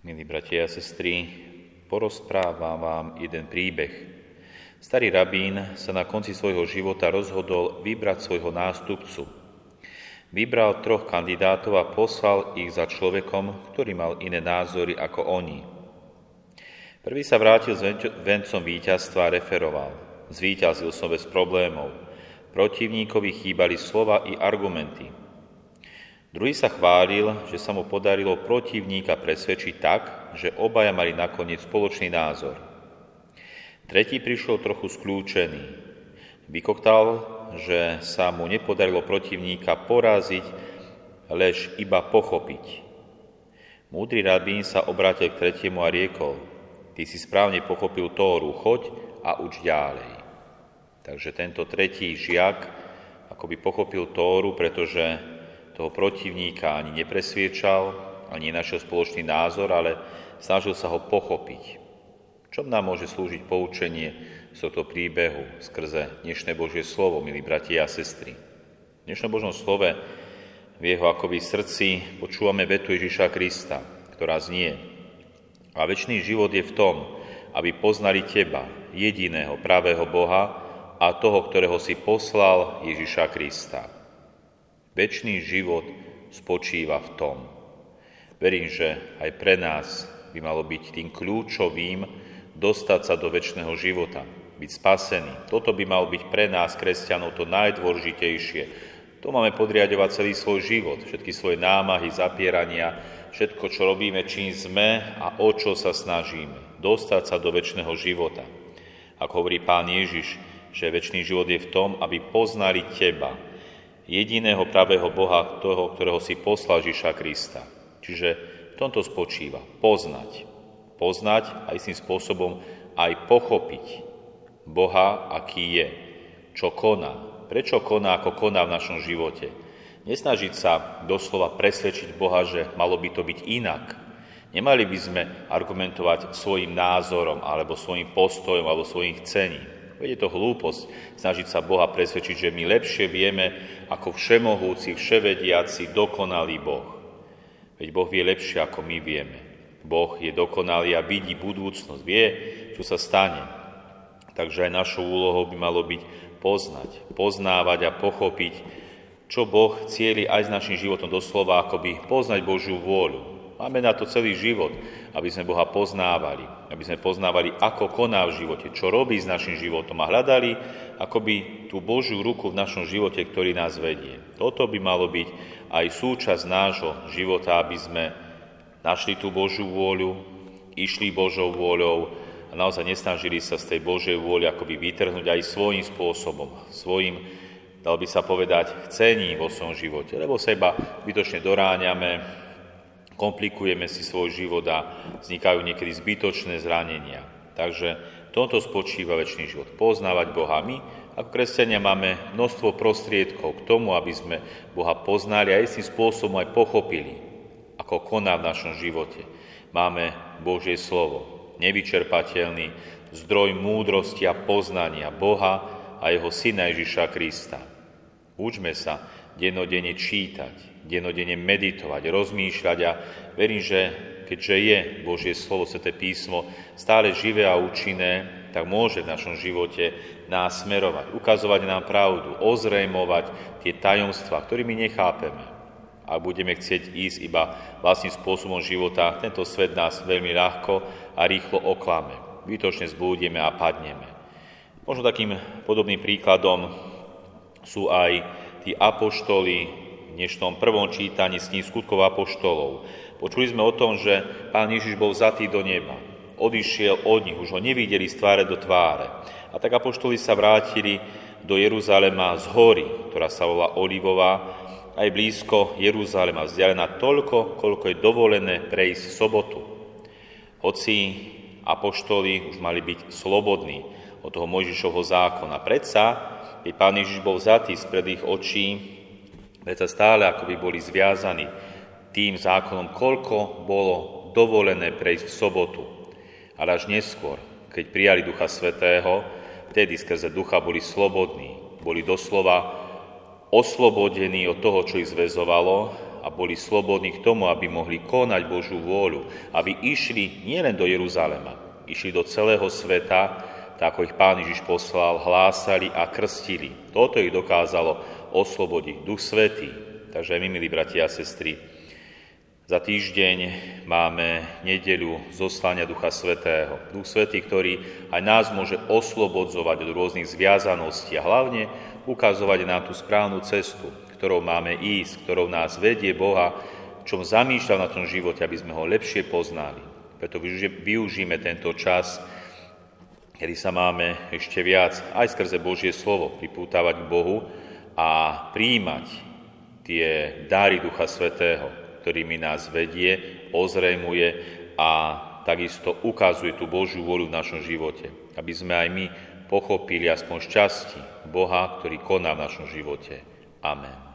Milí bratia a sestry, porozprávam vám jeden príbeh. Starý rabín sa na konci svojho života rozhodol vybrať svojho nástupcu. Vybral troch kandidátov a poslal ich za človekom, ktorý mal iné názory ako oni. Prvý sa vrátil s vencom víťazstva a referoval. Zvíťazil som bez problémov. Protivníkovi chýbali slova i argumenty. Druhý sa chválil, že sa mu podarilo protivníka presvedčiť tak, že obaja mali nakoniec spoločný názor. Tretí prišiel trochu skľúčený. Vykoktal, že sa mu nepodarilo protivníka poraziť, lež iba pochopiť. Múdry rabín sa obrátil k tretiemu a riekol, ty si správne pochopil Tóru, choď a uč ďalej. Takže tento tretí žiak akoby pochopil Tóru, pretože toho protivníka ani nepresviečal, ani nenašiel spoločný názor, ale snažil sa ho pochopiť. Čo nám môže slúžiť poučenie z tohto príbehu skrze dnešné Božie slovo, milí bratia a sestry? V dnešnom Božom slove v jeho akoby srdci počúvame vetu Ježiša Krista, ktorá znie A väčší život je v tom, aby poznali teba, jediného pravého Boha a toho, ktorého si poslal Ježiša Krista. Večný život spočíva v tom. Verím, že aj pre nás by malo byť tým kľúčovým dostať sa do väčšného života, byť spasený. Toto by mal byť pre nás, kresťanov, to najdôležitejšie. To máme podriadovať celý svoj život, všetky svoje námahy, zapierania, všetko, čo robíme, čím sme a o čo sa snažíme. Dostať sa do väčšného života. Ako hovorí pán Ježiš, že väčší život je v tom, aby poznali teba, jediného pravého Boha, toho, ktorého si poslal Žiša Krista. Čiže v tomto spočíva poznať. Poznať a istým spôsobom aj pochopiť Boha, aký je, čo koná, prečo koná, ako koná v našom živote. Nesnažiť sa doslova presvedčiť Boha, že malo by to byť inak. Nemali by sme argumentovať svojim názorom, alebo svojim postojom, alebo svojim chcením je to hlúposť snažiť sa Boha presvedčiť, že my lepšie vieme ako všemohúci, vševediaci, dokonalý Boh. Veď Boh vie lepšie, ako my vieme. Boh je dokonalý a vidí budúcnosť, vie, čo sa stane. Takže aj našou úlohou by malo byť poznať, poznávať a pochopiť, čo Boh cieli aj s našim životom doslova, akoby poznať Božiu vôľu, Máme na to celý život, aby sme Boha poznávali, aby sme poznávali, ako koná v živote, čo robí s našim životom a hľadali akoby tú Božiu ruku v našom živote, ktorý nás vedie. Toto by malo byť aj súčasť nášho života, aby sme našli tú Božiu vôľu, išli Božou vôľou a naozaj nesnažili sa z tej Božej vôle akoby vytrhnúť aj svojím spôsobom, svojim, dal by sa povedať, chcením vo svojom živote, lebo seba bytočne doráňame, komplikujeme si svoj život a vznikajú niekedy zbytočné zranenia. Takže toto spočíva väčší život. Poznávať Boha. My ako kresťania máme množstvo prostriedkov k tomu, aby sme Boha poznali a istým spôsobom aj pochopili, ako koná v našom živote. Máme Božie slovo, nevyčerpateľný zdroj múdrosti a poznania Boha a jeho Syna Ježiša Krista. Učme sa denodene čítať, denodene meditovať, rozmýšľať a verím, že keďže je Božie slovo, Sveté písmo stále živé a účinné, tak môže v našom živote nás smerovať, ukazovať nám pravdu, ozrejmovať tie tajomstvá, ktorými nechápeme. Ak budeme chcieť ísť iba vlastným spôsobom života, tento svet nás veľmi ľahko a rýchlo oklame. Vytočne zbúdime a padneme. Možno takým podobným príkladom sú aj tí apoštoli, dnešnom prvom čítaní s kým skutkov apoštolov. Počuli sme o tom, že pán Ježiš bol zatý do neba. Odišiel od nich, už ho nevideli z tváre do tváre. A tak apoštoli sa vrátili do Jeruzalema z hory, ktorá sa volá Olivová, aj blízko Jeruzalema, vzdialená toľko, koľko je dovolené prejsť v sobotu. Hoci apoštoli už mali byť slobodní od toho Mojžišovho zákona. Predsa, keď pán Ježiš bol vzatý spred ich očí, Veď sa stále akoby boli zviazaní tým zákonom, koľko bolo dovolené prejsť v sobotu. Ale až neskôr, keď prijali Ducha Svetého, vtedy skrze Ducha boli slobodní, boli doslova oslobodení od toho, čo ich zväzovalo a boli slobodní k tomu, aby mohli konať Božú vôľu, aby išli nielen do Jeruzalema, išli do celého sveta, ako ich Pán Ježiš poslal, hlásali a krstili. Toto ich dokázalo oslobodiť. Duch Svetý. Takže my, milí bratia a sestry, za týždeň máme nedeľu zoslania Ducha Svetého. Duch Svetý, ktorý aj nás môže oslobodzovať od rôznych zviazaností a hlavne ukazovať nám tú správnu cestu, ktorou máme ísť, ktorou nás vedie Boha, čom zamýšľa na tom živote, aby sme ho lepšie poznali. Preto využíme tento čas, kedy sa máme ešte viac aj skrze Božie slovo pripútavať k Bohu a príjmať tie dary Ducha Svetého, ktorými nás vedie, ozrejmuje a takisto ukazuje tú Božiu vôľu v našom živote. Aby sme aj my pochopili aspoň šťastí Boha, ktorý koná v našom živote. Amen.